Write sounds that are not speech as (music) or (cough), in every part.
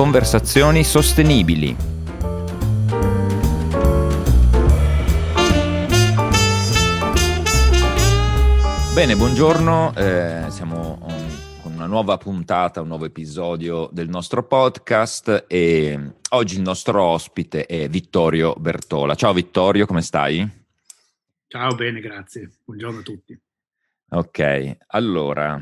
conversazioni sostenibili. Bene, buongiorno, eh, siamo con una nuova puntata, un nuovo episodio del nostro podcast e oggi il nostro ospite è Vittorio Bertola. Ciao Vittorio, come stai? Ciao, bene, grazie. Buongiorno a tutti. Ok, allora,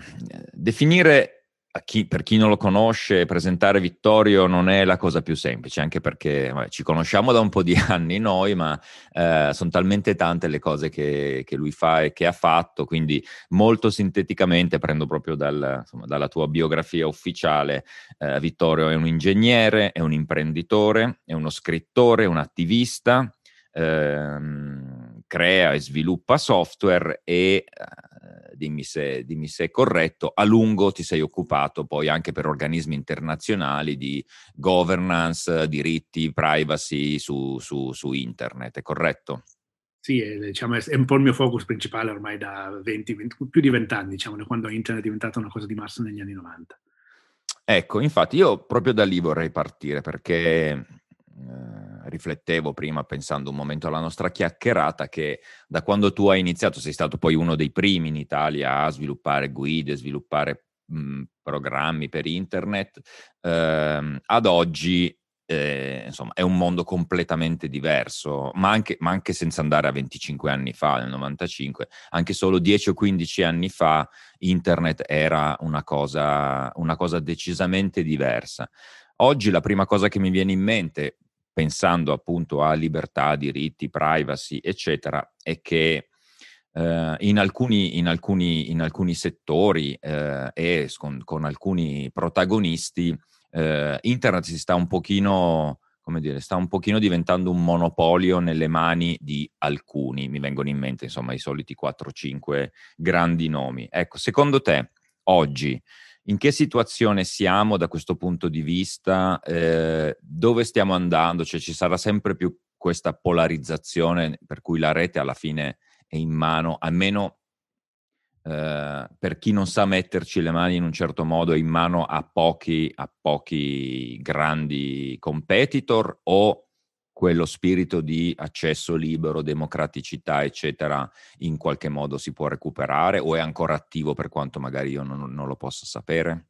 definire chi, per chi non lo conosce, presentare Vittorio non è la cosa più semplice, anche perché vabbè, ci conosciamo da un po' di (laughs) anni noi, ma eh, sono talmente tante le cose che, che, lui fa e che ha fatto, quindi molto sinteticamente prendo proprio dal, insomma, dalla tua biografia ufficiale. Eh, Vittorio è un ingegnere, è un imprenditore, è uno scrittore, un attivista. Ehm, crea e sviluppa software e eh, dimmi se, dimmi se, è corretto, a lungo ti sei occupato poi anche per organismi internazionali di governance, diritti, privacy su, su, su internet, è corretto? Sì, è, diciamo, è, un po' il mio focus principale ormai da 20, 20 più di 20 anni, diciamo, da quando internet è diventata una cosa di massa negli anni 90. Ecco, infatti io proprio da lì vorrei partire perché eh, riflettevo prima pensando un momento alla nostra chiacchierata che da quando tu hai iniziato sei stato poi uno dei primi in Italia a sviluppare guide, sviluppare mh, programmi per internet, eh, ad oggi eh, insomma, è un mondo completamente diverso, ma anche, ma anche, senza andare a 25 anni fa, nel 95, anche solo 10 o 15 anni fa, internet era una cosa, una cosa decisamente diversa. Oggi la prima cosa che mi viene in mente, pensando appunto a libertà, diritti, privacy, eccetera, è che eh, in, alcuni, in, alcuni, in, alcuni, settori eh, e con, con, alcuni protagonisti eh, internet si sta un pochino come dire, sta un pochino diventando un monopolio nelle mani di alcuni, mi vengono in mente insomma i soliti 4-5 grandi nomi. Ecco, secondo te oggi in che situazione siamo da questo punto di vista? Eh, dove stiamo andando? Cioè ci sarà sempre più questa polarizzazione per cui la rete alla fine è in mano, almeno eh, per chi non sa metterci le mani in un certo modo, è in mano a pochi, a pochi grandi competitor o quello spirito di accesso libero, democraticità, eccetera, in qualche modo si può recuperare o è ancora attivo per quanto magari io non, non lo possa sapere?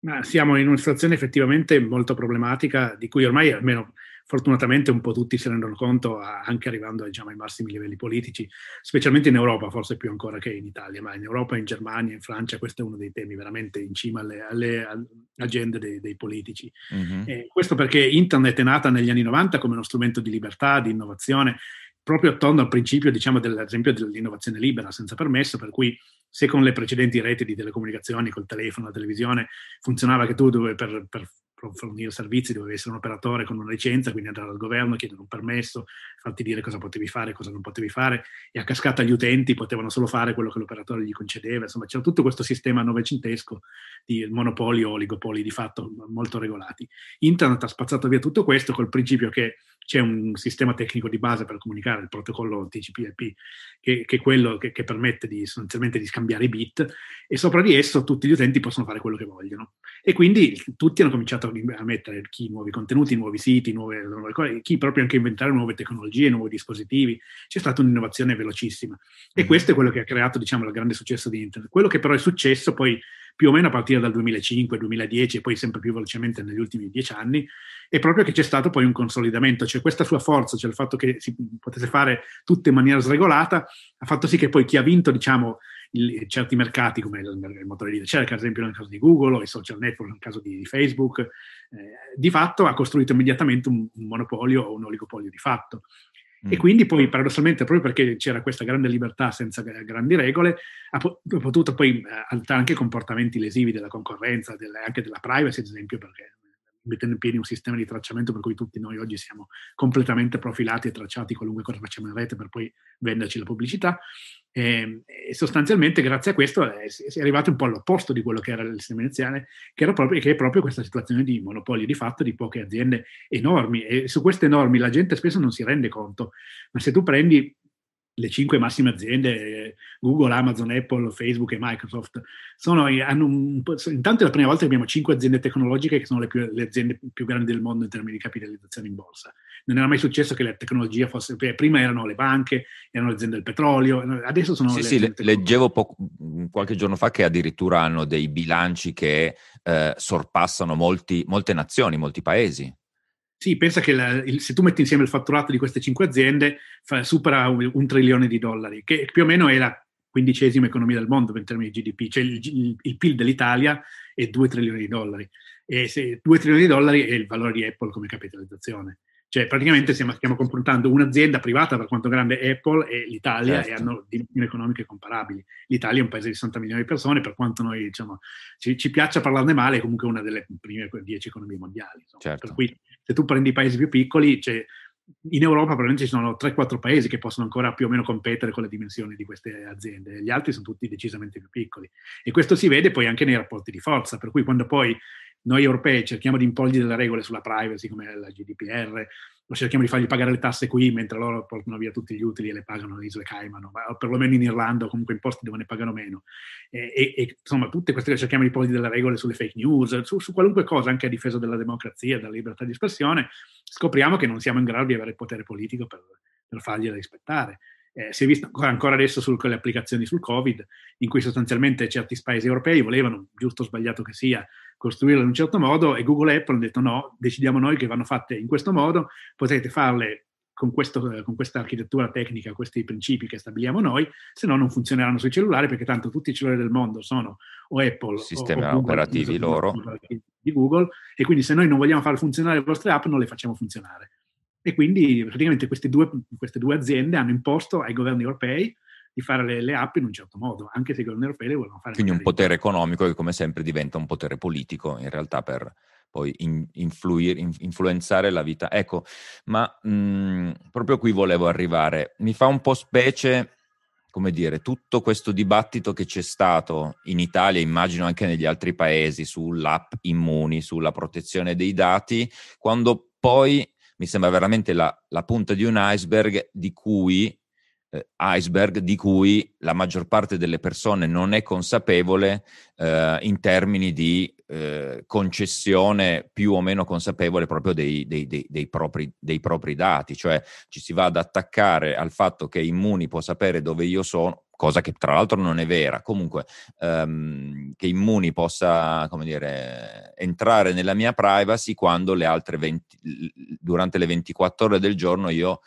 Ma siamo in una situazione effettivamente molto problematica, di cui ormai almeno fortunatamente un po' tutti si rendono conto, anche arrivando diciamo, ai massimi livelli politici, specialmente in Europa, forse più ancora che in Italia, ma in Europa, in Germania, in Francia, questo è uno dei temi veramente in cima alle, alle agende dei, dei politici. Mm-hmm. questo perché Internet è nata negli anni 90 come uno strumento di libertà, di innovazione, proprio attorno al principio, diciamo, dell'esempio dell'innovazione libera, senza permesso, per cui se con le precedenti reti di telecomunicazioni, col telefono, la televisione, funzionava che tu dovevi per, per fornire servizi dovevi essere un operatore con una licenza, quindi andare al governo, chiedere un permesso, farti dire cosa potevi fare cosa non potevi fare, e a cascata gli utenti potevano solo fare quello che l'operatore gli concedeva. Insomma, c'era tutto questo sistema novecentesco di monopoli o oligopoli di fatto molto regolati. Internet ha spazzato via tutto questo col principio che c'è un sistema tecnico di base per comunicare, il protocollo TCP/IP, che, che, è quello che, che permette di, sostanzialmente di scambiare i bit, e sopra di esso tutti gli utenti possono fare quello che vogliono. E quindi tutti hanno cominciato a mettere chi nuovi contenuti, nuovi siti, nuove, nuove cose, chi proprio anche inventare nuove tecnologie, nuovi dispositivi. C'è stata un'innovazione velocissima. E mm-hmm. questo è quello che ha creato, diciamo, il grande successo di Internet. Quello che però è successo poi più o meno a partire dal 2005, 2010 e poi sempre più velocemente negli ultimi dieci anni, è proprio che c'è stato poi un consolidamento, cioè questa sua forza, cioè il fatto che si potesse fare tutto in maniera sregolata, ha fatto sì che poi chi ha vinto, diciamo, il, certi mercati come il, il, motore di ricerca, ad esempio nel caso di Google o i social network nel caso di, di Facebook, eh, di fatto ha costruito immediatamente un, un monopolio o un oligopolio di fatto. E mm. quindi poi paradossalmente, proprio perché c'era questa grande libertà senza grandi regole, ha potuto poi eh, adottare anche comportamenti lesivi della concorrenza, delle, anche della privacy, ad esempio, perché mettendo in piedi un sistema di tracciamento per cui tutti noi oggi siamo completamente profilati e tracciati qualunque cosa facciamo in rete per poi venderci la pubblicità. E, ehm, e sostanzialmente grazie a questo è, è, arrivato un po' all'opposto di quello che era il sistema iniziale, che, proprio, che è proprio questa situazione di monopolio di fatto di poche aziende enormi. E su queste enormi la gente spesso non si rende conto, ma se tu prendi le cinque massime aziende, Google, Amazon, Apple, Facebook e Microsoft, sono, hanno un, intanto è la prima volta che abbiamo cinque aziende tecnologiche che sono le, più, le, aziende più grandi del mondo in termini di capitalizzazione in borsa. Non era mai successo che la tecnologia fosse, prima erano le banche, erano le aziende del petrolio, adesso sono sì, le sì, leggevo poco, qualche giorno fa che addirittura hanno dei bilanci che eh, sorpassano molti, molte nazioni, molti paesi. Sì, pensa che la, il, se tu metti insieme il fatturato di queste cinque aziende, fa, supera un, un, trilione di dollari, che più o meno è la quindicesima economia del mondo in termini di GDP, cioè il, il, il PIL dell'Italia è 2 trilioni di dollari. E se 2 trilioni di dollari è il valore di Apple come capitalizzazione. Cioè, praticamente stiamo, stiamo, confrontando un'azienda privata per quanto grande Apple e l'Italia certo. e hanno dimensioni economiche comparabili. L'Italia è un paese di 60 milioni di persone, per quanto noi diciamo, ci, ci piaccia parlarne male, è comunque una delle prime 10 economie mondiali. Certo. Per cui se tu prendi i paesi più piccoli, cioè, in Europa probabilmente ci sono 3-4 paesi che possono ancora più o meno competere con le dimensioni di queste aziende, gli altri sono tutti decisamente più piccoli. E questo si vede poi anche nei rapporti di forza, per cui quando poi noi europei cerchiamo di imporgli delle regole sulla privacy come la GDPR, o cerchiamo di fargli pagare le tasse qui mentre loro portano via tutti gli utili e le pagano le isole Cayman, o perlomeno in Irlanda o comunque in posti dove ne pagano meno. E, e, e insomma, tutte queste che cerchiamo di porgli delle regole sulle fake news, su, su, qualunque cosa, anche a difesa della democrazia, della libertà di espressione, scopriamo che non siamo in grado di avere il potere politico per, per fargliela rispettare. Eh, si è visto ancora, ancora adesso su, con le applicazioni sul Covid, in cui sostanzialmente certi paesi europei volevano, giusto o sbagliato che sia, costruirle in un certo modo e Google e Apple hanno detto no, decidiamo noi che vanno fatte in questo modo, potete farle con, questo, con questa architettura tecnica, questi principi che stabiliamo noi, se no non funzioneranno sui cellulari perché tanto tutti i cellulari del mondo sono o Apple sistemi o, o Google, operativi loro di Google e quindi se noi non vogliamo far funzionare le vostre app non le facciamo funzionare. E quindi praticamente queste due, queste due aziende hanno imposto ai governi europei di fare le, le, app in un certo modo, anche se i governi europei le vogliono fare. Quindi un potere economico che come sempre diventa un potere politico in realtà per poi in, influire, in, influenzare la vita. Ecco, ma mh, mhmm, proprio qui volevo arrivare. Mi fa un po' specie come dire, tutto questo dibattito che c'è stato in Italia, immagino anche negli altri paesi, sull'app Immuni, sulla protezione dei dati, quando poi mi sembra veramente la, la punta di un iceberg di cui eh, iceberg di cui la maggior parte delle persone non è consapevole eh, in termini di eh, concessione più o meno consapevole proprio dei, dei, dei, propri, dei propri dati, cioè ci si va ad attaccare al fatto che Immuni può sapere dove io sono, cosa che tra l'altro non è vera, comunque ehm, che Immuni possa, come dire, entrare nella mia privacy quando le altre 20, durante le 24 ore del giorno io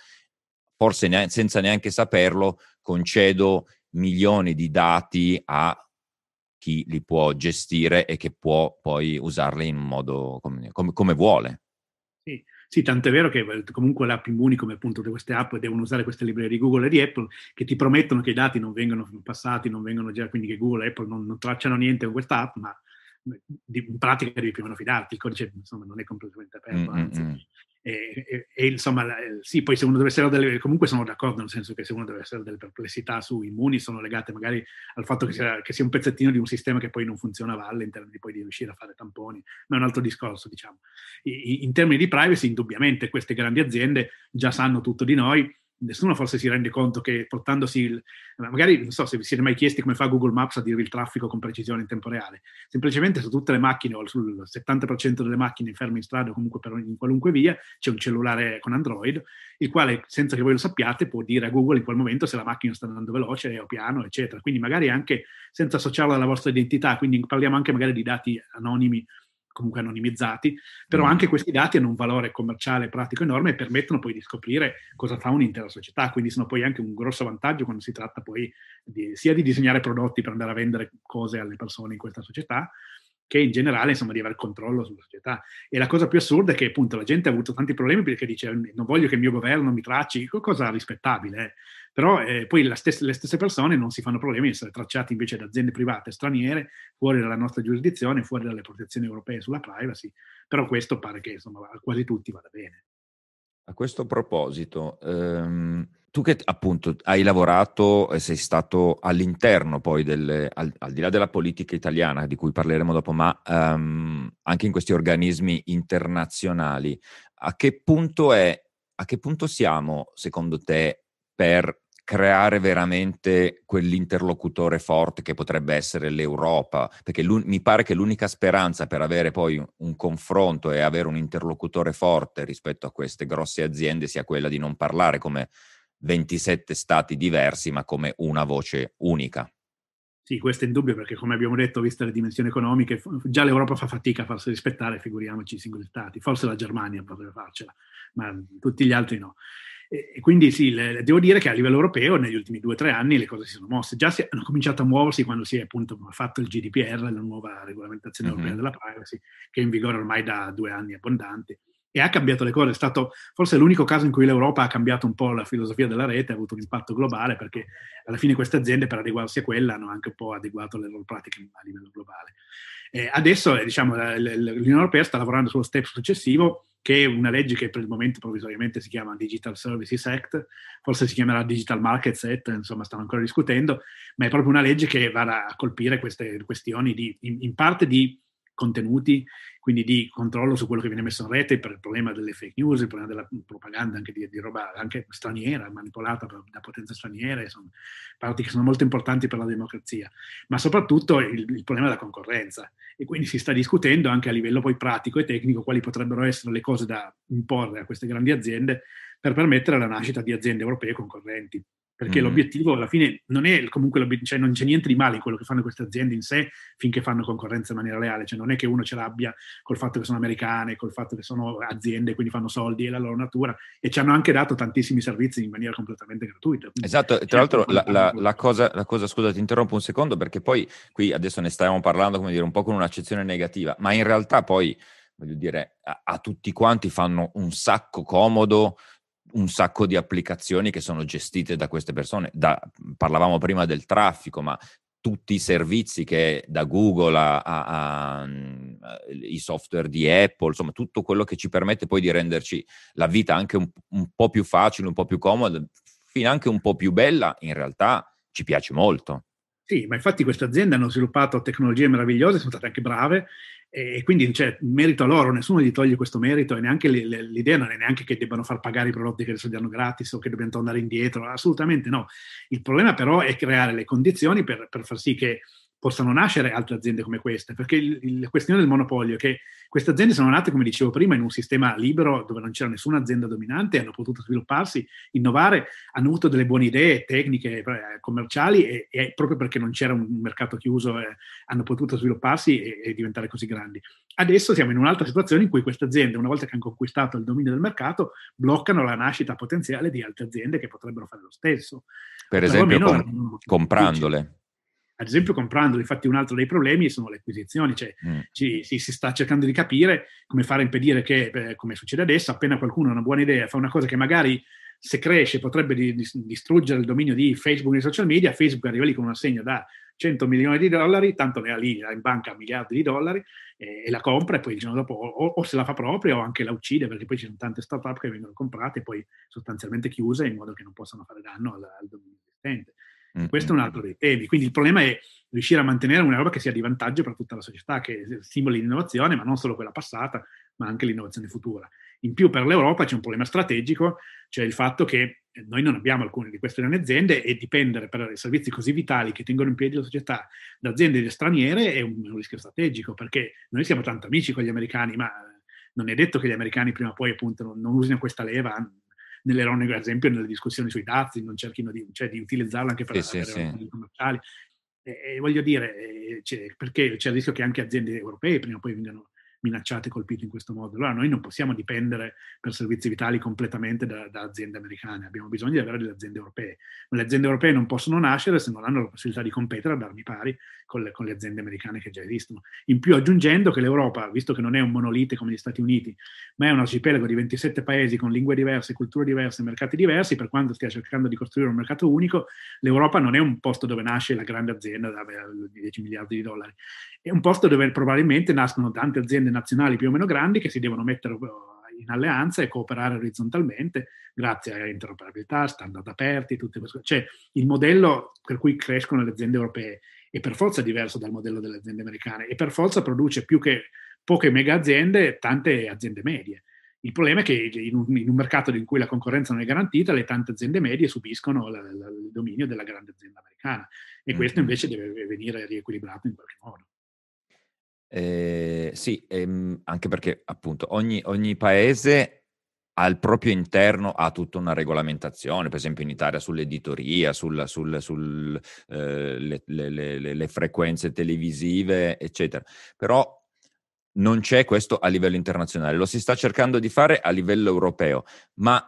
forse neanche, senza neanche saperlo, concedo milioni di dati a chi li può gestire e che può poi usarli in modo come, come, come vuole. Sì. Sì, tanto è vero che eh, comunque l'app Immuni, come appunto queste app, devono usare queste librerie di Google e di Apple che ti promettono che i dati non vengono passati, non vengono già, quindi che Google e Apple non, non tracciano niente con questa app, ma in pratica devi più o meno fidarti, il codice insomma, non è completamente aperto, anzi. E, e, e, insomma, sì, poi se uno deve essere delle, comunque sono d'accordo, nel senso che se uno deve essere delle perplessità su immuni sono legate magari al fatto che sia, che sia, un pezzettino di un sistema che poi non funziona a valle in termini poi di riuscire a fare tamponi, ma è un altro discorso, diciamo. I, in termini di privacy, indubbiamente queste grandi aziende già sanno tutto di noi, nessuno forse si rende conto che portandosi, il, magari non so se vi siete mai chiesti come fa Google Maps a dirvi il traffico con precisione in tempo reale, semplicemente su tutte le macchine o sul 70% delle macchine ferme in strada o comunque per, in qualunque via c'è un cellulare con Android, il quale senza che voi lo sappiate può dire a Google in quel momento se la macchina sta andando veloce o piano, eccetera. Quindi magari anche senza associarla alla vostra identità, quindi parliamo anche magari di dati anonimi comunque anonimizzati, però mm. anche questi dati hanno un valore commerciale pratico enorme e permettono poi di scoprire cosa fa un'intera società, quindi sono poi anche un grosso vantaggio quando si tratta poi di, sia di disegnare prodotti per andare a vendere cose alle persone in questa società, che in generale insomma di avere controllo sulla società. E la cosa più assurda è che appunto la gente ha avuto tanti problemi perché dice non voglio che il mio governo mi tracci, cosa rispettabile, eh. però eh, poi stessa, le stesse persone non si fanno problemi di essere tracciate invece da aziende private straniere fuori dalla nostra giurisdizione, fuori dalle protezioni europee sulla privacy, però questo pare che insomma a quasi tutti vada bene. A questo proposito, ehm, tu che appunto hai lavorato e sei stato all'interno poi delle, al, al, di là della politica italiana di cui parleremo dopo, ma um, anche in questi organismi internazionali, a che punto è, a che punto siamo secondo te per creare veramente quell'interlocutore forte che potrebbe essere l'Europa, perché mi pare che l'unica speranza per avere poi un confronto e avere un interlocutore forte rispetto a queste grosse aziende sia quella di non parlare come 27 stati diversi, ma come una voce unica. Sì, questo è indubbio perché, come abbiamo detto, viste le dimensioni economiche, già l'Europa fa fatica a farsi rispettare, figuriamoci i singoli stati. Forse la Germania potrebbe farcela, ma tutti gli altri no. E, quindi sì, le, devo dire che a livello europeo negli ultimi due o tre anni le cose si sono mosse. Già si, hanno cominciato a muoversi quando si è appunto fatto il GDPR, la nuova regolamentazione mm-hmm. europea della privacy, che è in vigore ormai da due anni abbondanti. E ha cambiato le cose, è stato forse l'unico caso in cui l'Europa ha cambiato un po' la filosofia della rete, ha avuto un impatto globale perché alla fine queste aziende per adeguarsi a quella hanno anche un po' adeguato le loro pratiche a livello globale. Eh, adesso diciamo, l'Unione Europea sta lavorando sullo step successivo che è una legge che per il momento provvisoriamente si chiama Digital Services Act, forse si chiamerà Digital Markets Act, insomma stanno ancora discutendo, ma è proprio una legge che va a colpire queste questioni di, in, in parte di contenuti, quindi di controllo su quello che viene messo in rete per il problema delle fake news, il problema della propaganda anche di, di roba anche straniera, manipolata da potenze straniere, sono parti che sono molto importanti per la democrazia, ma soprattutto il, il, problema della concorrenza. E quindi si sta discutendo anche a livello poi pratico e tecnico quali potrebbero essere le cose da imporre a queste grandi aziende per permettere la nascita di aziende europee concorrenti perché mm. l'obiettivo alla fine non è comunque cioè non c'è niente di male in quello che fanno queste aziende in sé finché fanno concorrenza in maniera leale, cioè non è che uno ce l'abbia col fatto che sono americane, col fatto che sono aziende, quindi fanno soldi e la loro natura e ci hanno anche dato tantissimi servizi in maniera completamente gratuita. Quindi, esatto, tra l'altro la, la, la, cosa, la cosa, scusa ti interrompo un secondo perché poi qui adesso ne stiamo parlando come dire un po' con un'accezione negativa, ma in realtà poi voglio dire a, a tutti quanti fanno un sacco comodo un sacco di applicazioni che sono gestite da queste persone. Da, parlavamo prima del traffico, ma tutti i servizi che da Google a, a, a, i software di Apple, insomma tutto quello che ci permette poi di renderci la vita anche un, un po' più facile, un po' più comoda, fino anche un po' più bella, in realtà ci piace molto. Sì, ma infatti queste aziende hanno sviluppato tecnologie meravigliose, sono state anche brave, e quindi cioè, merito a loro, nessuno gli toglie questo merito e neanche l'idea non è neanche che debbano far pagare i prodotti che adesso diano gratis o che dobbiano tornare indietro, assolutamente no. Il problema però è creare le condizioni per, per far sì che possano nascere altre aziende come queste, perché il, il, la questione del monopolio è che queste aziende sono nate, come dicevo prima, in un sistema libero dove non c'era nessuna azienda dominante, hanno potuto svilupparsi, innovare, hanno avuto delle buone idee tecniche, eh, commerciali e, e, proprio perché non c'era un mercato chiuso eh, hanno potuto svilupparsi e, e, diventare così grandi. Adesso siamo in un'altra situazione in cui queste aziende, una volta che hanno conquistato il dominio del mercato, bloccano la nascita potenziale di altre aziende che potrebbero fare lo stesso. Per esempio, com- comprandole ad esempio comprando, infatti un altro dei problemi sono le acquisizioni, cioè mm. ci, si, si, sta cercando di capire come fare a impedire che, eh, come succede adesso, appena qualcuno ha una buona idea, fa una cosa che magari se cresce potrebbe di, di, distruggere il dominio di Facebook e social media, Facebook arriva lì con un assegno da 100 milioni di dollari, tanto ne ha lì in banca miliardi di dollari e, e la compra e poi il giorno dopo o, o, se la fa proprio o anche la uccide perché poi ci sono tante start-up che vengono comprate e poi sostanzialmente chiuse in modo che non possano fare danno al, al dominio esistente. Mm-hmm. Questo è un altro dei temi. Quindi il problema è riuscire a mantenere una roba che sia di vantaggio per tutta la società, che stimoli l'innovazione, ma non solo quella passata, ma anche l'innovazione futura. In più per l'Europa c'è un problema strategico, cioè il fatto che noi non abbiamo alcune di queste aziende e dipendere per servizi così vitali che tengono in piedi la società da aziende straniere è un, un rischio strategico, perché noi siamo tanto amici con gli americani, ma non è detto che gli americani prima o poi appunto non, non usino questa leva nelle ad esempio nelle discussioni sui dazi, non cerchino di, cioè, di utilizzarla anche per sì, sì, sì. commerciali. E, e, voglio dire, eh, c'è, perché c'è il rischio che anche aziende europee prima o poi vengano minacciate e colpite in questo modo. Allora noi non possiamo dipendere per servizi vitali completamente da, da, aziende americane, abbiamo bisogno di avere delle aziende europee, ma le aziende europee non possono nascere se non hanno la possibilità di competere ad armi pari con le, con le aziende americane che già esistono. In più aggiungendo che l'Europa, visto che non è un monolite come gli Stati Uniti, ma è un arcipelago di 27 paesi con lingue diverse, culture diverse, mercati diversi, per quanto stia cercando di costruire un mercato unico, l'Europa non è un posto dove nasce la grande azienda da 10 miliardi di dollari, è un posto dove probabilmente nascono tante aziende nazionali più o meno grandi che si devono mettere uh, in alleanza e cooperare orizzontalmente grazie a interoperabilità, standard aperti, tutte queste cose. Cioè il modello per cui crescono le aziende europee è per forza diverso dal modello delle aziende americane e per forza produce più che poche mega aziende, tante aziende medie. Il problema è che in un, in un, mercato in cui la concorrenza non è garantita, le tante aziende medie subiscono la, la, il dominio della grande azienda americana e questo invece deve venire riequilibrato in qualche modo. Eh, sì, ehm, anche perché appunto ogni, ogni paese al proprio interno ha tutta una regolamentazione, per esempio in Italia sull'editoria, sul, sul, sul, eh, le, frequenze televisive, eccetera. Però non c'è questo a livello internazionale, lo si sta cercando di fare a livello europeo, ma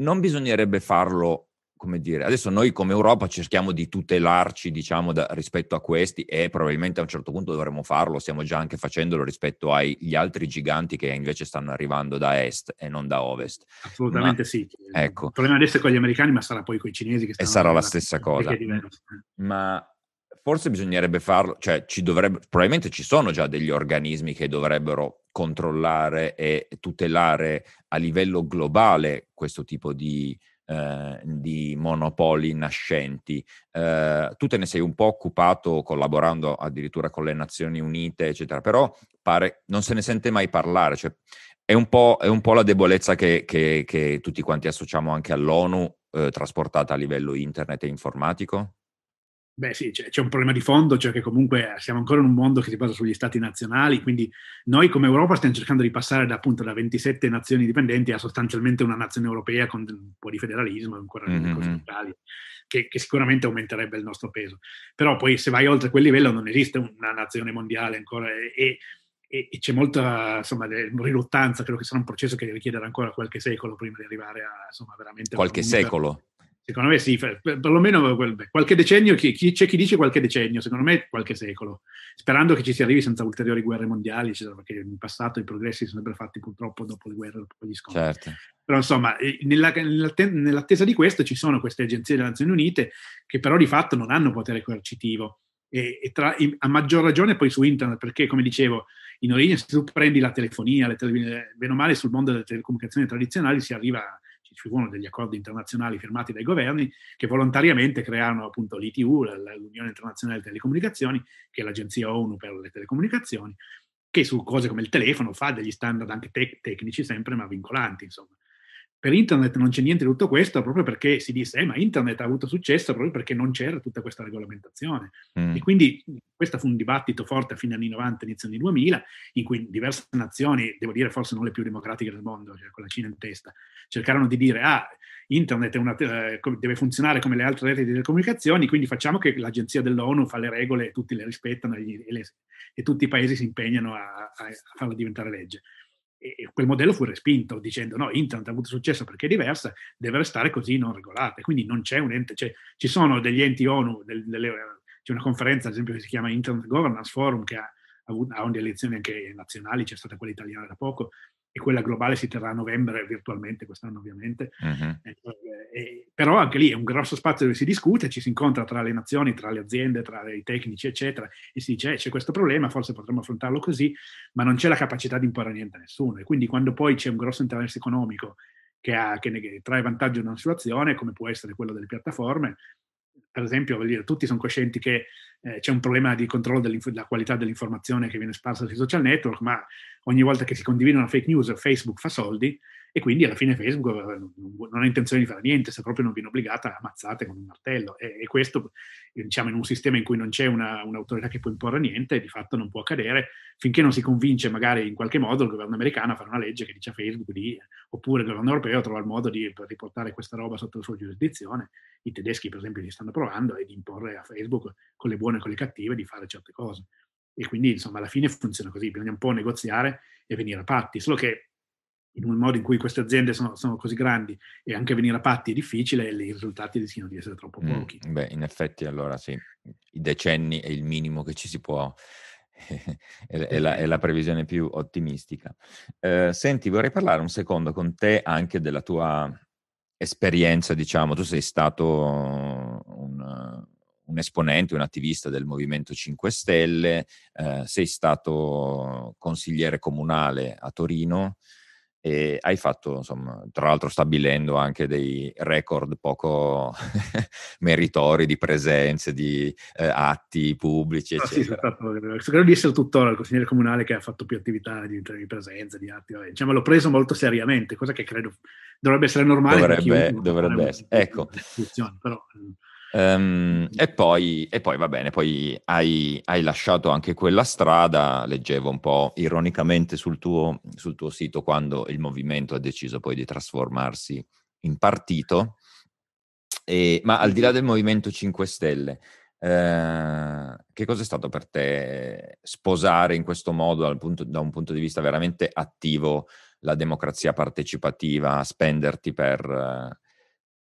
non bisognerebbe farlo come dire, adesso noi come Europa cerchiamo di tutelarci, diciamo, da, rispetto a questi e probabilmente a un certo punto dovremmo farlo, stiamo già anche facendolo rispetto agli altri giganti che invece stanno arrivando da est e non da ovest. Assolutamente ma, sì. Ecco. Il problema adesso è con gli americani, ma sarà poi con i cinesi che stanno E sarà la stessa cosa. Ma forse bisognerebbe farlo, cioè ci dovrebbe, probabilmente ci sono già degli organismi che dovrebbero controllare e tutelare a livello globale questo tipo di, eh, di monopoli nascenti. Eh, tu te ne sei un po' occupato collaborando addirittura con le Nazioni Unite, eccetera, però pare non se ne sente mai parlare. Cioè, è, un è, un po', la debolezza che, che, che, tutti quanti associamo anche all'ONU, eh, trasportata a livello internet e informatico? Beh sì, c'è, c'è, un problema di fondo, cioè che comunque siamo ancora in un mondo che si basa sugli stati nazionali, quindi noi come Europa stiamo cercando di passare da, appunto da 27 nazioni dipendenti a sostanzialmente una nazione europea con un po' di federalismo, ancora mm-hmm. cose che, che, sicuramente aumenterebbe il nostro peso. Però poi se vai oltre quel livello non esiste una nazione mondiale ancora e, e, e c'è molta insomma, riluttanza, credo che sarà un processo che richiederà ancora qualche secolo prima di arrivare a insomma, veramente... Qualche secolo? Secondo me sì, perlomeno qualche decennio, c'è chi dice qualche decennio, secondo me qualche secolo, sperando che ci si arrivi senza ulteriori guerre mondiali, perché in passato i progressi sono sempre fatti purtroppo dopo le guerre, dopo gli scontri. Certo. Però insomma, nella, nell'attesa di questo ci sono queste agenzie delle Nazioni Unite che però di fatto non hanno potere coercitivo e, e tra, a maggior ragione poi su internet, perché come dicevo, in origine se tu prendi la telefonia, le tele, bene o male sul mondo delle telecomunicazioni tradizionali si arriva ci furono degli accordi internazionali firmati dai governi che volontariamente crearono appunto l'ITU, l'Unione Internazionale delle Telecomunicazioni, che è l'agenzia ONU per le telecomunicazioni, che su cose come il telefono fa degli standard anche tec- tecnici sempre ma vincolanti, insomma. Per internet non c'è niente di tutto questo proprio perché si disse, eh, ma internet ha avuto successo proprio perché non c'era tutta questa regolamentazione. Mm. E quindi questo fu un dibattito forte a fine anni 90, inizio anni 2000, in cui diverse nazioni, devo dire forse non le più democratiche del mondo, cioè con la Cina in testa, cercarono di dire, ah, internet una, eh, deve funzionare come le altre reti di telecomunicazioni, quindi facciamo che l'agenzia dell'ONU fa le regole e tutti le rispettano e, le, e tutti i paesi si impegnano a, a farla diventare legge e quel modello fu respinto dicendo no, internet ha avuto successo perché è diversa, deve restare così non regolata. Quindi non c'è un ente, cioè, ci sono degli enti ONU, del, delle, c'è una conferenza ad esempio che si chiama Internet Governance Forum che ha, avuto, ha delle elezioni anche nazionali, c'è stata quella italiana da poco, e quella globale si terrà a novembre virtualmente quest'anno ovviamente. Uh-huh. Eh, però anche lì è un grosso spazio dove si discute, ci si incontra tra le nazioni, tra le aziende, tra i tecnici eccetera e si dice eh, c'è questo problema, forse potremmo affrontarlo così, ma non c'è la capacità di imporre niente a nessuno e quindi quando poi c'è un grosso interesse economico che, ha, che, ne, che trae vantaggio in una situazione come può essere quello delle piattaforme, per esempio, dire, tutti sono coscienti che eh, c'è un problema di controllo della qualità dell'informazione che viene sparsa sui social network, ma ogni volta che si condivide una fake news Facebook fa soldi e quindi alla fine Facebook eh, non ha intenzione di fare niente se proprio non viene obbligata ammazzate con un martello. E, e questo diciamo in un sistema in cui non c'è una, un'autorità che può imporre niente di fatto non può accadere finché non si convince magari in qualche modo il governo americano a fare una legge che dice a Facebook di, oppure il governo europeo trova il modo di riportare questa roba sotto la sua giurisdizione i tedeschi per esempio li stanno provando e di imporre a Facebook con le buone e con le cattive di fare certe cose. E quindi insomma alla fine funziona così bisogna un po' negoziare e venire a patti solo che in un modo in cui queste aziende sono, sono, così grandi e anche venire a patti è difficile, i risultati rischiano di essere troppo mm, pochi. Mm, beh, in effetti allora sì, i decenni è il minimo che ci si può, (laughs) è, è, la, è, la, previsione più ottimistica. Eh, senti, vorrei parlare un secondo con te anche della tua esperienza, diciamo, tu sei stato un, un esponente, un attivista del Movimento 5 Stelle, eh, sei stato consigliere comunale a Torino, e hai fatto, insomma, tra l'altro stabilendo anche dei record poco (laughs) meritori di presenze, di eh, atti pubblici, no, eccetera. Sì, credo di essere tuttora il consigliere comunale che ha fatto più attività di, di presenze, di atti. Diciamo, l'ho preso molto seriamente, cosa che credo dovrebbe essere normale. Dovrebbe, dovrebbe essere. Ecco. Però, Um, e, poi, e, poi, va bene, poi hai, hai, lasciato anche quella strada, leggevo un po' ironicamente sul tuo, sul tuo, sito quando il movimento ha deciso poi di trasformarsi in partito, e, ma al di là del Movimento 5 Stelle, eh, che cosa è stato per te sposare in questo modo punto, da un punto di vista veramente attivo la democrazia partecipativa, spenderti per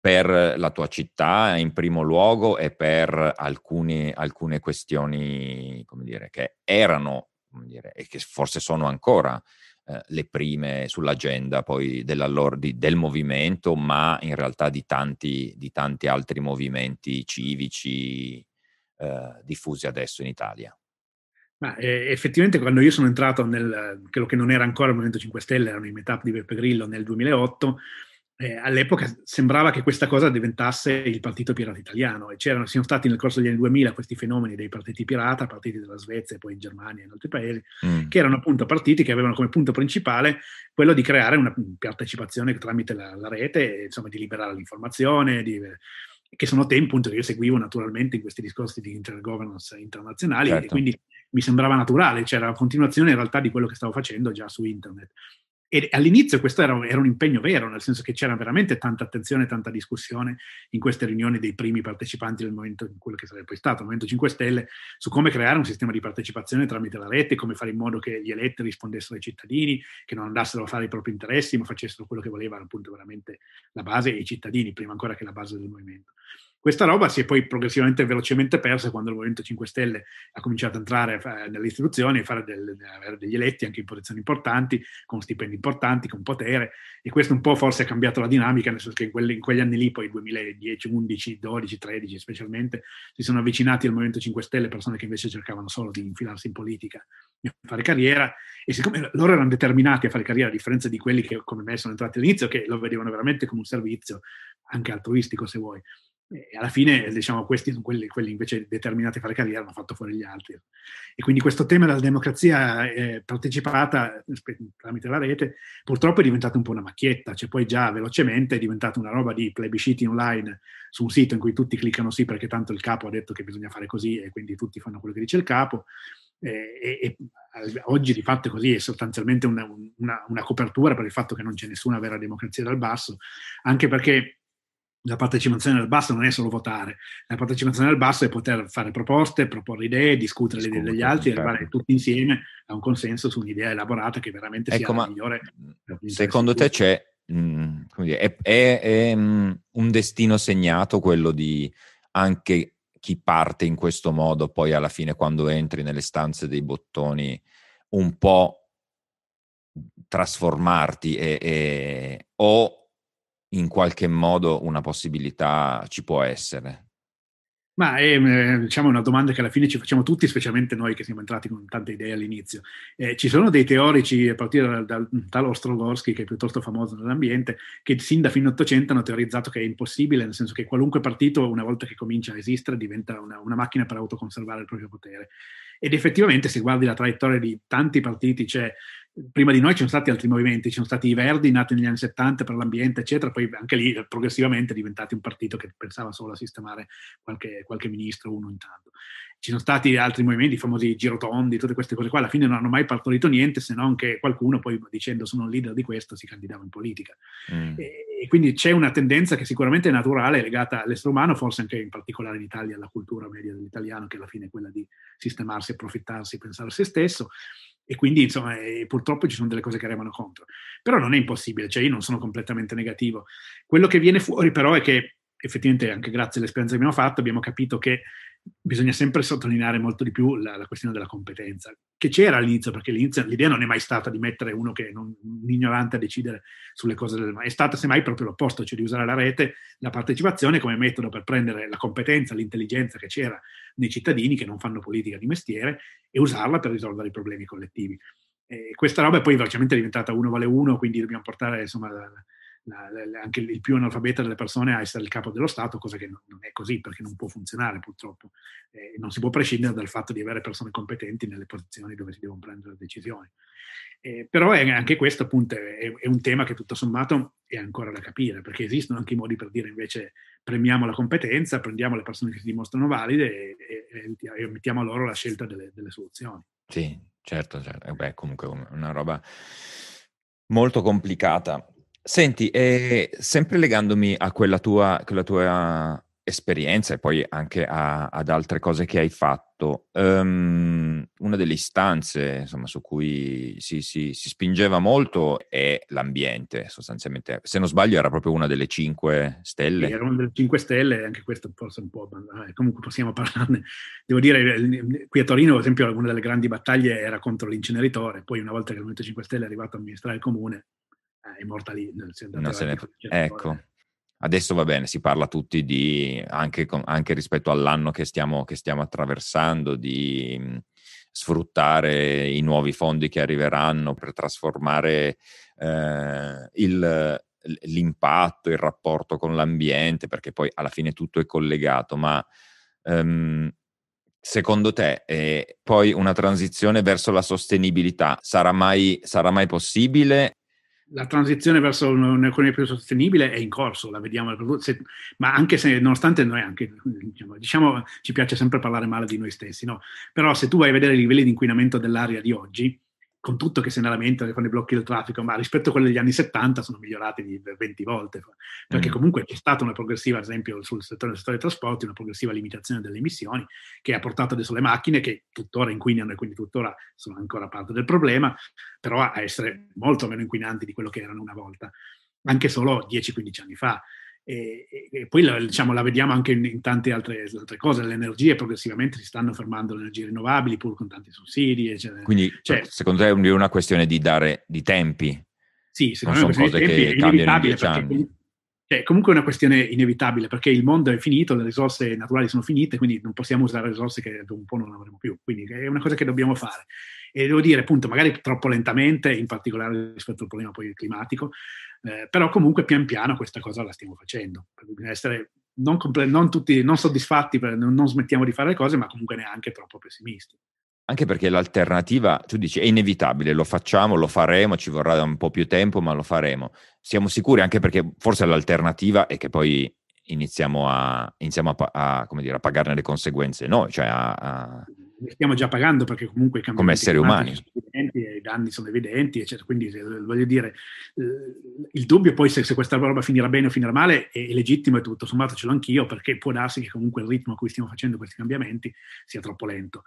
per la tua città in primo luogo e per alcuni, alcune questioni, dire, che erano, dire, e che forse sono ancora eh, le prime sull'agenda poi di, del movimento, ma in realtà di tanti, di tanti altri movimenti civici eh, diffusi adesso in Italia. Ma, eh, effettivamente quando io sono entrato nel, quello che non era ancora il Movimento 5 Stelle, erano i meetup di Beppe Grillo nel 2008, eh, all'epoca sembrava che questa cosa diventasse il partito pirata italiano e c'erano, siano stati nel corso degli anni 2000 questi fenomeni dei partiti pirata, partiti della Svezia e poi in Germania e in altri paesi, mm. che erano appunto partiti che avevano come punto principale quello di creare una partecipazione tramite la, la rete, insomma di liberare l'informazione, di, che sono temi appunto che io seguivo naturalmente in questi discorsi di intergovernance internazionali certo. e quindi mi sembrava naturale, c'era la continuazione in realtà di quello che stavo facendo già su internet. E all'inizio questo era, era, un impegno vero, nel senso che c'era veramente tanta attenzione, tanta discussione in queste riunioni dei primi partecipanti del movimento, in quello che sarebbe poi stato, il Movimento 5 Stelle, su come creare un sistema di partecipazione tramite la rete, come fare in modo che gli eletti rispondessero ai cittadini, che non andassero a fare i propri interessi, ma facessero quello che volevano appunto veramente la base e i cittadini, prima ancora che la base del movimento. Questa roba si è poi progressivamente velocemente persa quando il Movimento 5 Stelle ha cominciato a entrare nelle istituzioni e fare del, avere degli eletti anche in posizioni importanti, con stipendi importanti, con potere, e questo un po' forse ha cambiato la dinamica, nel senso che in, quelli, in quegli anni lì, poi 2010, 11, 12, 13 specialmente, si sono avvicinati al Movimento 5 Stelle persone che invece cercavano solo di infilarsi in politica e fare carriera, e siccome loro erano determinati a fare carriera, a differenza di quelli che come me sono entrati all'inizio, che lo vedevano veramente come un servizio, anche altruistico se vuoi, e alla fine, diciamo, questi sono quelli, quelli, invece determinati a fare carriera, hanno fatto fuori gli altri. E quindi questo tema della democrazia eh, partecipata tramite la rete purtroppo è diventato un po' una macchietta, cioè poi già velocemente è diventata una roba di plebisciti online su un sito in cui tutti cliccano sì perché tanto il capo ha detto che bisogna fare così e quindi tutti fanno quello che dice il capo. E, e, oggi di fatto è così, è sostanzialmente una, una, una copertura per il fatto che non c'è nessuna vera democrazia dal basso, anche perché la partecipazione al basso non è solo votare, la partecipazione al basso è poter fare proposte, proporre idee, discutere le idee degli altri e certo. arrivare tutti insieme a un consenso su un'idea elaborata che veramente ecco, sia la migliore. Secondo te c'è, mh, dire, è, è, è mh, un destino segnato quello di anche chi parte in questo modo, poi alla fine quando entri nelle stanze dei bottoni, un po' trasformarti e, e o in qualche modo una possibilità ci può essere? Ma è eh, diciamo, una domanda che alla fine ci facciamo tutti, specialmente noi che siamo entrati con tante idee all'inizio. Eh, ci sono dei teorici, a partire dal, dal tal Ostrogorski, che è piuttosto famoso nell'ambiente, che sin da fine 800 hanno teorizzato che è impossibile, nel senso che qualunque partito, una volta che comincia a esistere, diventa una, una macchina per autoconservare il proprio potere. Ed effettivamente, se guardi la traiettoria di tanti partiti, c'è prima di noi ci sono stati altri movimenti, ci sono stati i Verdi nati negli anni 70 per l'ambiente, eccetera, poi anche lì progressivamente diventati un partito che pensava solo a sistemare qualche, qualche ministro uno intanto. Ci sono stati altri movimenti, i famosi girotondi, tutte queste cose qua, alla fine non hanno mai partorito niente se non che qualcuno poi dicendo sono il leader di questo si candidava in politica. Mm. E, e, quindi c'è una tendenza che sicuramente è naturale, legata all'essere umano, forse anche in particolare in Italia alla cultura media dell'italiano, che alla fine è quella di sistemarsi, approfittarsi, pensare a se stesso e quindi insomma eh, purtroppo ci sono delle cose che arrivano contro. Però non è impossibile, cioè io non sono completamente negativo. Quello che viene fuori però è che effettivamente anche grazie all'esperienza che abbiamo fatto abbiamo capito che bisogna sempre sottolineare molto di più la, la, questione della competenza, che c'era all'inizio, perché all'inizio l'idea non è mai stata di mettere uno che è un ignorante a decidere sulle cose del è stata semmai proprio l'opposto, cioè di usare la rete, la partecipazione come metodo per prendere la competenza, l'intelligenza che c'era nei cittadini che non fanno politica di mestiere e usarla per risolvere i problemi collettivi. E questa roba è poi velocemente diventata uno vale uno, quindi dobbiamo portare insomma, la, la, anche il più analfabeta delle persone a essere il capo dello Stato, cosa che non, non è così perché non può funzionare purtroppo. Eh, non si può prescindere dal fatto di avere persone competenti nelle posizioni dove si devono prendere decisioni. Eh, però è, anche questo appunto è, è, un tema che tutto sommato è ancora da capire, perché esistono anche i modi per dire invece premiamo la competenza, prendiamo le persone che si dimostrano valide e, e, e mettiamo a loro la scelta delle, delle soluzioni. Sì, certo, certo. Eh beh, comunque una roba molto complicata. Senti, eh, sempre legandomi a quella tua, quella tua esperienza e poi anche a, ad altre cose che hai fatto, um, una delle istanze insomma, su cui si, si, si, spingeva molto è l'ambiente, sostanzialmente. Se non sbaglio era proprio una delle cinque stelle. Sì, era una delle cinque stelle, anche questo forse un po', eh, comunque possiamo parlarne. Devo dire, qui a Torino, ad esempio, una delle grandi battaglie era contro l'inceneritore, poi una volta che il Movimento 5 Stelle è arrivato a amministrare il comune, eh, è morta lì. Non se ne... Ecco. Adesso va bene, si parla tutti di, anche, anche rispetto all'anno che stiamo, che stiamo attraversando, di mh, sfruttare i nuovi fondi che arriveranno per trasformare eh, il, l'impatto, il rapporto con l'ambiente, perché poi alla fine tutto è collegato, ma um, secondo te eh, poi una transizione verso la sostenibilità sarà mai, sarà mai possibile la transizione verso un'economia più sostenibile è in corso, la vediamo, se, ma anche se, nonostante noi anche, diciamo, diciamo, ci piace sempre parlare male di noi stessi, no? però se tu vai a vedere i livelli di inquinamento dell'aria di oggi, con tutto che se ne lamentano con i blocchi del traffico, ma rispetto a quelli degli anni 70 sono migliorati di 20 volte, perché mm. comunque c'è stata una progressiva, ad esempio sul settore, settore, dei trasporti, una progressiva limitazione delle emissioni che ha portato adesso le macchine che tuttora inquinano e quindi tuttora sono ancora parte del problema, però a essere molto meno inquinanti di quello che erano una volta, anche solo 10-15 anni fa. E, e, poi la, diciamo, la vediamo anche in, in tante altre, altre, cose, le energie progressivamente si stanno fermando le energie rinnovabili pur con tanti sussidi. Eccetera. Quindi cioè, secondo te è una questione di dare di tempi? Sì, secondo me sono cose che è inevitabile perché cioè, comunque è una questione inevitabile perché il mondo è finito, le risorse naturali sono finite, quindi non possiamo usare risorse che dopo un po' non avremo più. Quindi è una cosa che dobbiamo fare. E devo dire, appunto, magari troppo lentamente, in particolare rispetto al problema poi climatico, eh, però comunque pian piano questa cosa la stiamo facendo. Bisogna essere non, comple- non, tutti, non soddisfatti, non, non smettiamo di fare le cose, ma comunque neanche troppo pessimisti. Anche perché l'alternativa, tu dici, è inevitabile, lo facciamo, lo faremo, ci vorrà un po' più tempo, ma lo faremo. Siamo sicuri anche perché forse l'alternativa è che poi iniziamo a, iniziamo a, a, dire, a pagarne le conseguenze noi, cioè a, stiamo già pagando perché comunque i come esseri umani sono evidenti i danni sono evidenti, eccetera. Quindi voglio dire, eh, il dubbio poi se, se, questa roba finirà bene o finirà male è legittimo e tutto sommato ce l'ho anch'io perché può darsi che comunque il ritmo a cui stiamo facendo questi cambiamenti sia troppo lento.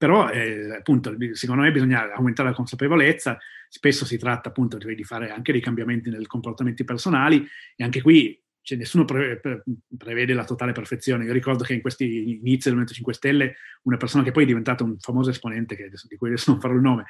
Però eh, appunto secondo me bisogna aumentare la consapevolezza, spesso si tratta appunto di fare anche dei cambiamenti nei comportamenti personali e anche qui cioè, nessuno pre- pre- prevede la totale perfezione. Io ricordo che in questi inizi del Movimento 5 Stelle, una persona che poi è diventata un famoso esponente, adesso, di cui adesso non farò il nome,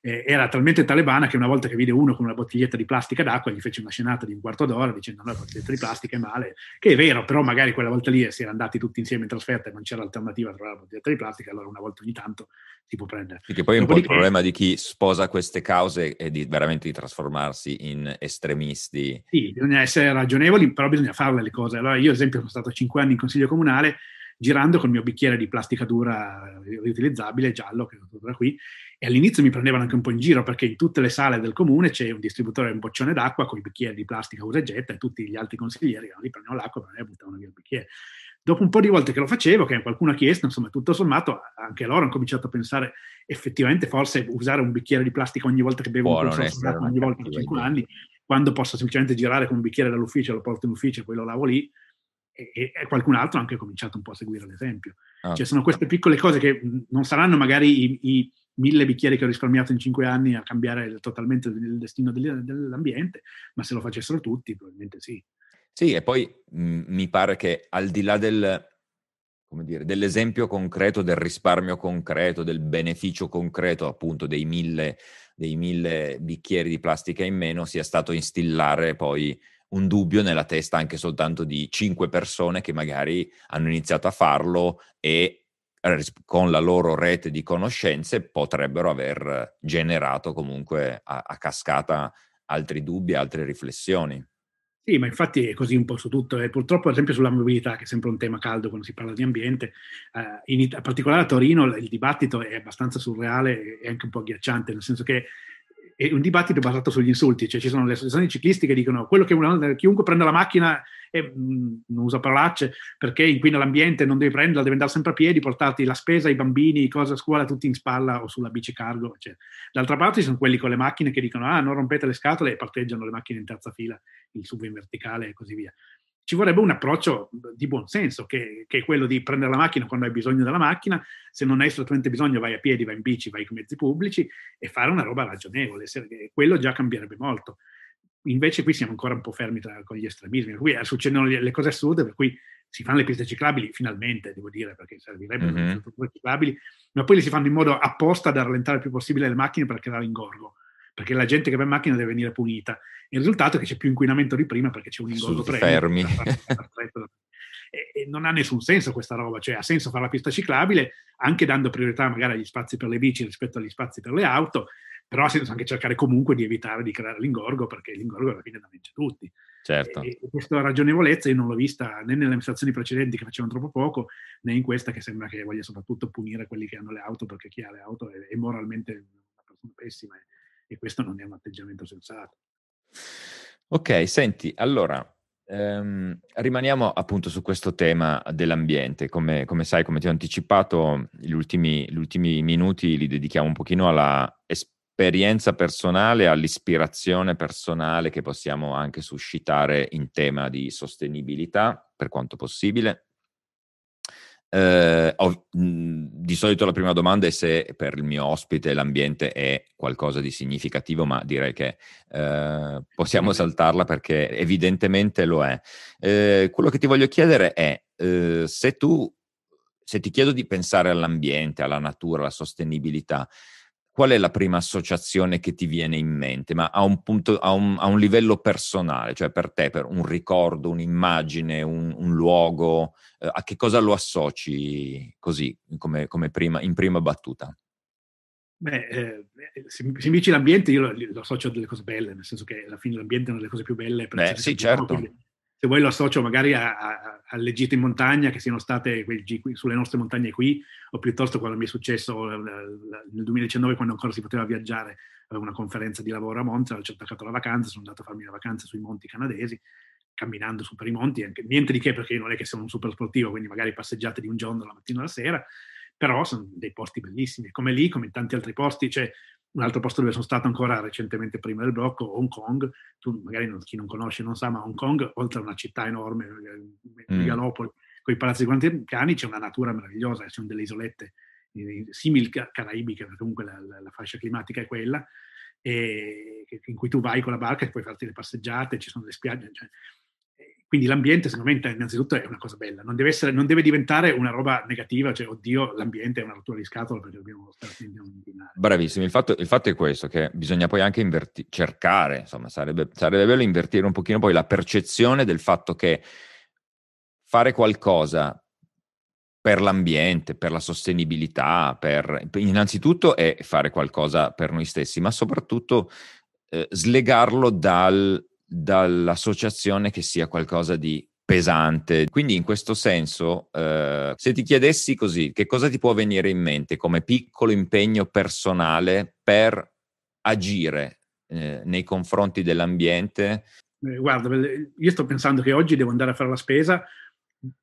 eh, era talmente talebana che una volta che vide uno con una bottiglietta di plastica d'acqua gli fece una scenata di un quarto d'ora dicendo no, la bottiglietta di plastica è male, che è vero, però magari quella volta lì si era andati tutti insieme in trasferta e non c'era alternativa a trovare la bottiglietta di plastica, allora una volta ogni tanto si può prendere. Perché poi un po' il problema di chi sposa queste cause è di veramente di trasformarsi in estremisti. Sì, bisogna essere ragionevoli, però bisogna farle le cose. Allora io ad esempio sono stato cinque anni in consiglio comunale girando col mio bicchiere di plastica dura riutilizzabile, giallo, che da qui, e all'inizio mi prendevano anche un po' in giro perché in tutte le sale del comune c'è un distributore, un boccione d'acqua con i bicchieri di plastica usa e getta e tutti gli altri consiglieri lì prendevano l'acqua e buttavano via il bicchiere. Dopo un po' di volte che lo facevo, che qualcuno ha chiesto, insomma, tutto sommato, anche loro hanno cominciato a pensare effettivamente forse usare un bicchiere di plastica ogni volta che bevo Buono, un d'acqua, ogni volta per 5 anni, quando posso semplicemente girare con un bicchiere dall'ufficio, lo porto in ufficio e poi lo lavo lì, e, e, qualcun altro ha anche cominciato un po' a seguire l'esempio. Ah. Cioè sono queste piccole cose che non saranno magari i, i, mille bicchieri che ho risparmiato in cinque anni a cambiare totalmente il destino dell'ambiente, ma se lo facessero tutti probabilmente sì. Sì, e poi mh, mi pare che al di là del, dire, dell'esempio concreto, del risparmio concreto, del beneficio concreto appunto dei mille, dei mille bicchieri di plastica in meno, sia stato instillare poi un dubbio nella testa anche soltanto di cinque persone che magari hanno iniziato a farlo e con la loro rete di conoscenze potrebbero aver generato comunque a, a cascata altri dubbi, altre riflessioni. Sì, ma infatti è così un po' su tutto. E purtroppo, ad esempio, sulla mobilità, che è sempre un tema caldo quando si parla di ambiente, eh, in, in particolare a Torino il dibattito è abbastanza surreale e anche un po' agghiacciante, nel senso che è un dibattito basato sugli insulti, cioè ci sono le associazioni ciclisti che dicono quello che una, chiunque prende la macchina e mh, mm, non usa parolacce perché inquina l'ambiente, non devi prenderla, devi andare sempre a piedi, portarti la spesa, i bambini, cose a scuola tutti in spalla o sulla bici cargo. Cioè. D'altra parte ci sono quelli con le macchine che dicono ah non rompete le scatole e parteggiano le macchine in terza fila, il sub in verticale e così via ci vorrebbe un approccio di buon senso, che, che, è quello di prendere la macchina quando hai bisogno della macchina, se non hai assolutamente bisogno vai a piedi, vai in bici, vai con mezzi pubblici e fare una roba ragionevole, quello già cambierebbe molto. Invece qui siamo ancora un po' fermi tra, con gli estremismi, qui eh, succedono le cose assurde per cui si fanno le piste ciclabili, finalmente devo dire, perché servirebbero mm-hmm. le piste ciclabili, ma poi le si fanno in modo apposta da rallentare il più possibile le macchine per creare ingorgo perché la gente che va in macchina deve venire punita. Il risultato è che c'è più inquinamento di prima perché c'è un ingorgo fermi. (laughs) e, e non ha nessun senso questa roba, cioè ha senso fare la pista ciclabile anche dando priorità magari agli spazi per le bici rispetto agli spazi per le auto, però ha senso anche cercare comunque di evitare di creare l'ingorgo perché l'ingorgo alla fine danneggia tutti. Certo. E, e questa ragionevolezza io non l'ho vista né nelle amministrazioni precedenti che facevano troppo poco, né in questa che sembra che voglia soprattutto punire quelli che hanno le auto perché chi ha le auto è, è moralmente una persona pessima e questo non è un atteggiamento sensato. Ok, senti, allora ehm, rimaniamo appunto su questo tema dell'ambiente. Come, come sai, come ti ho anticipato, gli ultimi, gli ultimi, minuti li dedichiamo un pochino alla esperienza personale, all'ispirazione personale che possiamo anche suscitare in tema di sostenibilità, per quanto possibile. Eh, ho, mh, di solito la prima domanda è se per il mio ospite l'ambiente è qualcosa di significativo, ma direi che eh, possiamo saltarla perché evidentemente lo è. Eh, quello che ti voglio chiedere è eh, se tu, se ti chiedo di pensare all'ambiente, alla natura, alla sostenibilità, qual è la prima associazione che ti viene in mente, ma a un, punto, a un, a un livello personale, cioè per te, per un ricordo, un'immagine, un, un luogo, eh, a che cosa lo associ così, come, come prima, in prima battuta? Beh, eh, se, mi dici l'ambiente, io lo, lo, associo a delle cose belle, nel senso che alla fine l'ambiente è una delle cose più belle. Per Beh, sì, certo. Quindi, se vuoi lo associo magari a, a, alle gite in montagna che siano state sulle nostre montagne qui, o piuttosto quando mi è successo nel 2019 quando ancora si poteva viaggiare, avevo una conferenza di lavoro a Monza, ho attaccato la vacanza, sono andato a farmi la vacanza sui monti canadesi, camminando su per i monti, anche, niente di che perché non è che sono un super sportivo, quindi magari passeggiate di un giorno la mattina alla sera, però sono dei posti bellissimi, come lì, come in tanti altri posti, cioè un altro posto dove sono stato ancora recentemente prima del blocco, Hong Kong, tu magari non, chi non conosce non sa, ma Hong Kong, oltre a una città enorme, mm. megalopoli, con i palazzi cani, c'è una natura meravigliosa, ci sono delle isolette eh, simili caraibiche, perché comunque la, la, la, fascia climatica è quella, e, in cui tu vai con la barca e puoi farti le passeggiate, ci sono le spiagge, cioè, quindi l'ambiente, secondo me, innanzitutto è una cosa bella, non deve, essere, non deve diventare una roba negativa, cioè, oddio, l'ambiente è una rottura di scatola perché dobbiamo stare attenti a non inquinare. Bravissimo, il fatto, il fatto, è questo, che bisogna poi anche inverti- cercare, insomma, sarebbe, sarebbe bello invertire un pochino poi la percezione del fatto che fare qualcosa per l'ambiente, per la sostenibilità, per, innanzitutto è fare qualcosa per noi stessi, ma soprattutto eh, slegarlo dal dall'associazione che sia qualcosa di pesante. Quindi in questo senso, eh, se ti chiedessi così, che cosa ti può venire in mente come piccolo impegno personale per agire eh, nei confronti dell'ambiente? Eh, guarda, io sto pensando che oggi devo andare a fare la spesa,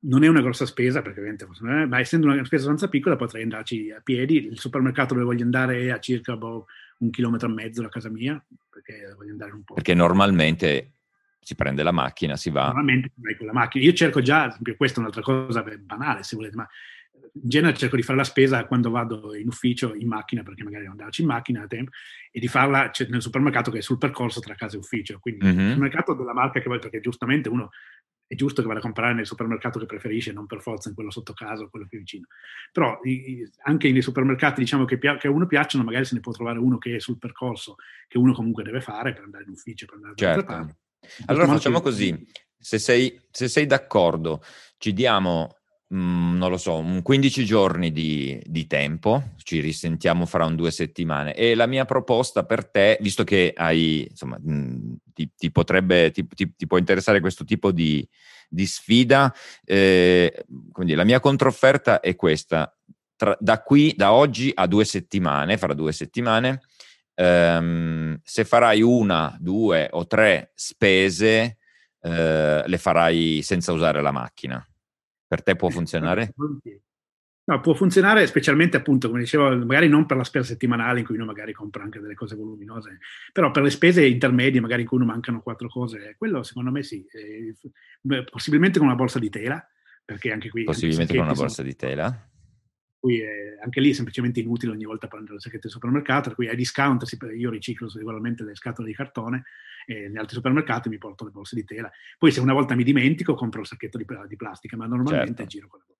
non è una grossa spesa perché ovviamente, ma essendo una spesa abbastanza piccola potrei andarci a piedi, il supermercato dove voglio andare è a circa boh, un chilometro e mezzo da casa mia, perché voglio andare un po'. Perché normalmente si prende la macchina, si va. Normalmente vai con la macchina. Io cerco già, questa è un'altra cosa banale se volete, ma in genere cerco di fare la spesa quando vado in ufficio in macchina, perché magari devo andarci in macchina a tempo, e di farla cioè, nel supermercato che è sul percorso tra casa e ufficio. Quindi mm-hmm. il supermercato della marca che vuoi, perché giustamente uno è giusto che vada a comprare nel supermercato che preferisce, non per forza in quello sotto casa o quello più vicino. Però anche nei supermercati diciamo che, che, a uno piacciono, magari se ne può trovare uno che è sul percorso, che uno comunque deve fare per andare in ufficio, per andare certo. Allora facciamo così, se sei, se sei d'accordo, ci diamo mm, non lo so, un 15 giorni di, di, tempo, ci risentiamo fra un due settimane e la mia proposta per te, visto che hai, insomma, mm, ti, ti, potrebbe, ti, ti, può interessare questo tipo di, di sfida, eh, quindi la mia controfferta è questa, Tra, da qui, da oggi a due settimane, fra due settimane, ehm, se farai una, due o tre spese, eh, le farai senza usare la macchina. Per te può funzionare? No, può funzionare specialmente appunto, come dicevo, magari non per la spesa settimanale in cui uno magari compra anche delle cose voluminose, però per le spese intermedie magari in cui uno mancano quattro cose, quello secondo me sì, eh, possibilmente con una borsa di tela, perché anche qui... Possibilmente con una borsa sono, di tela? Qui è, anche lì è semplicemente inutile ogni volta prendere le sacchette del supermercato, per cui ai discount io riciclo regolarmente le scatole di cartone e negli altri supermercati mi porto le borse di tela. Poi se una volta mi dimentico compro il sacchetto di, di plastica, ma normalmente certo. giro con la borsa.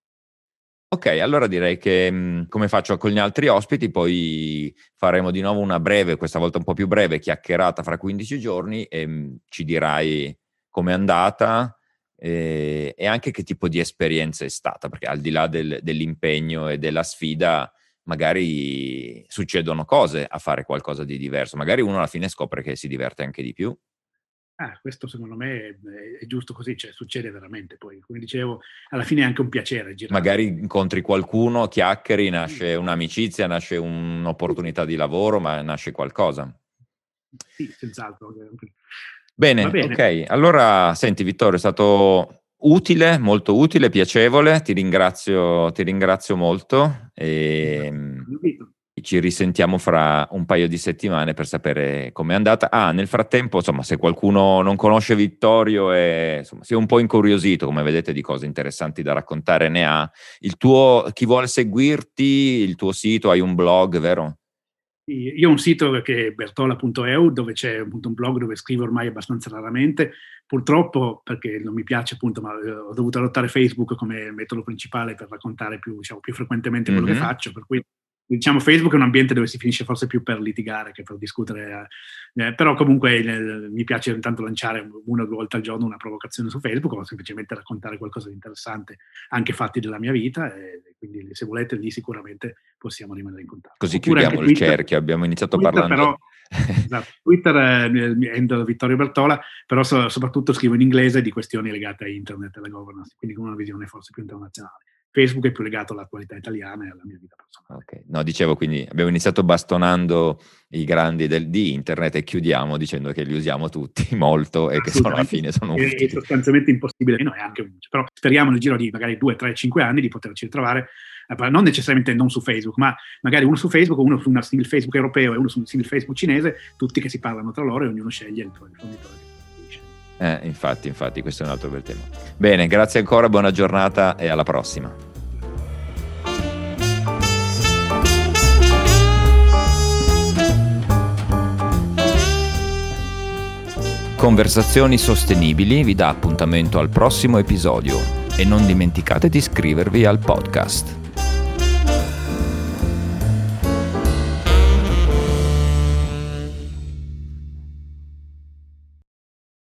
Ok, allora direi che mm, come faccio con gli altri ospiti, poi faremo di nuovo una breve, questa volta un po' più breve, chiacchierata fra 15 giorni e mm, ci dirai com'è andata e, e, anche che tipo di esperienza è stata, perché al di là del, dell'impegno e della sfida, magari succedono cose a fare qualcosa di diverso, magari uno alla fine scopre che si diverte anche di più. Ah, questo secondo me è, è, giusto così, cioè succede veramente. Poi, come dicevo, alla fine è anche un piacere girare. Magari incontri qualcuno, chiacchieri, nasce un'amicizia, nasce un'opportunità di lavoro, ma nasce qualcosa. Sì, senz'altro. Bene, bene, ok. Allora, senti Vittorio, è stato utile, molto utile, piacevole. Ti ringrazio, ti ringrazio molto. E... Ci risentiamo fra un paio di settimane per sapere com'è andata. Ah, nel frattempo, insomma, se qualcuno non conosce Vittorio e insomma, si è un po' incuriosito, come vedete, di cose interessanti da raccontare, ne ha. Il tuo, chi vuole seguirti, il tuo sito, hai un blog, vero? Io ho un sito che è bertola.eu dove c'è appunto un blog dove scrivo ormai abbastanza raramente, purtroppo perché non mi piace appunto, ma eh, ho dovuto adottare Facebook come metodo principale per raccontare più, diciamo, più frequentemente quello mm-hmm. che faccio, per cui diciamo Facebook è un ambiente dove si finisce forse più per litigare che per discutere, eh, però comunque eh, mi piace intanto lanciare una o due volte al giorno una provocazione su Facebook o semplicemente raccontare qualcosa di interessante, anche fatti della mia vita, e quindi se volete lì sicuramente possiamo rimanere in contatto. Così Oppure chiudiamo il cerchio, abbiamo iniziato Twitter, parlando... Però, esatto, Twitter è Vittorio Bertola, però so, soprattutto scrivo in inglese di questioni legate a internet e alla governance, quindi con una visione forse più internazionale. Facebook è più legato all'attualità italiana e alla mia vita personale. Okay. No, dicevo quindi abbiamo iniziato bastonando i grandi del, di internet e chiudiamo dicendo che li usiamo tutti (laughs) molto e che sono alla fine sono utili. È, è sostanzialmente impossibile, no, è anche, però speriamo nel giro di magari 2, 3, 5 anni di poterci ritrovare eh, non necessariamente non su Facebook, ma magari uno su Facebook, uno su un simile Facebook europeo e uno su un simile Facebook cinese, tutti che si parlano tra loro e ognuno sceglie il fornitore eh, infatti, infatti, questo è un altro bel tema. Bene, grazie ancora, buona giornata e alla prossima. Conversazioni Sostenibili vi dà appuntamento al prossimo episodio e non dimenticate di iscrivervi al podcast.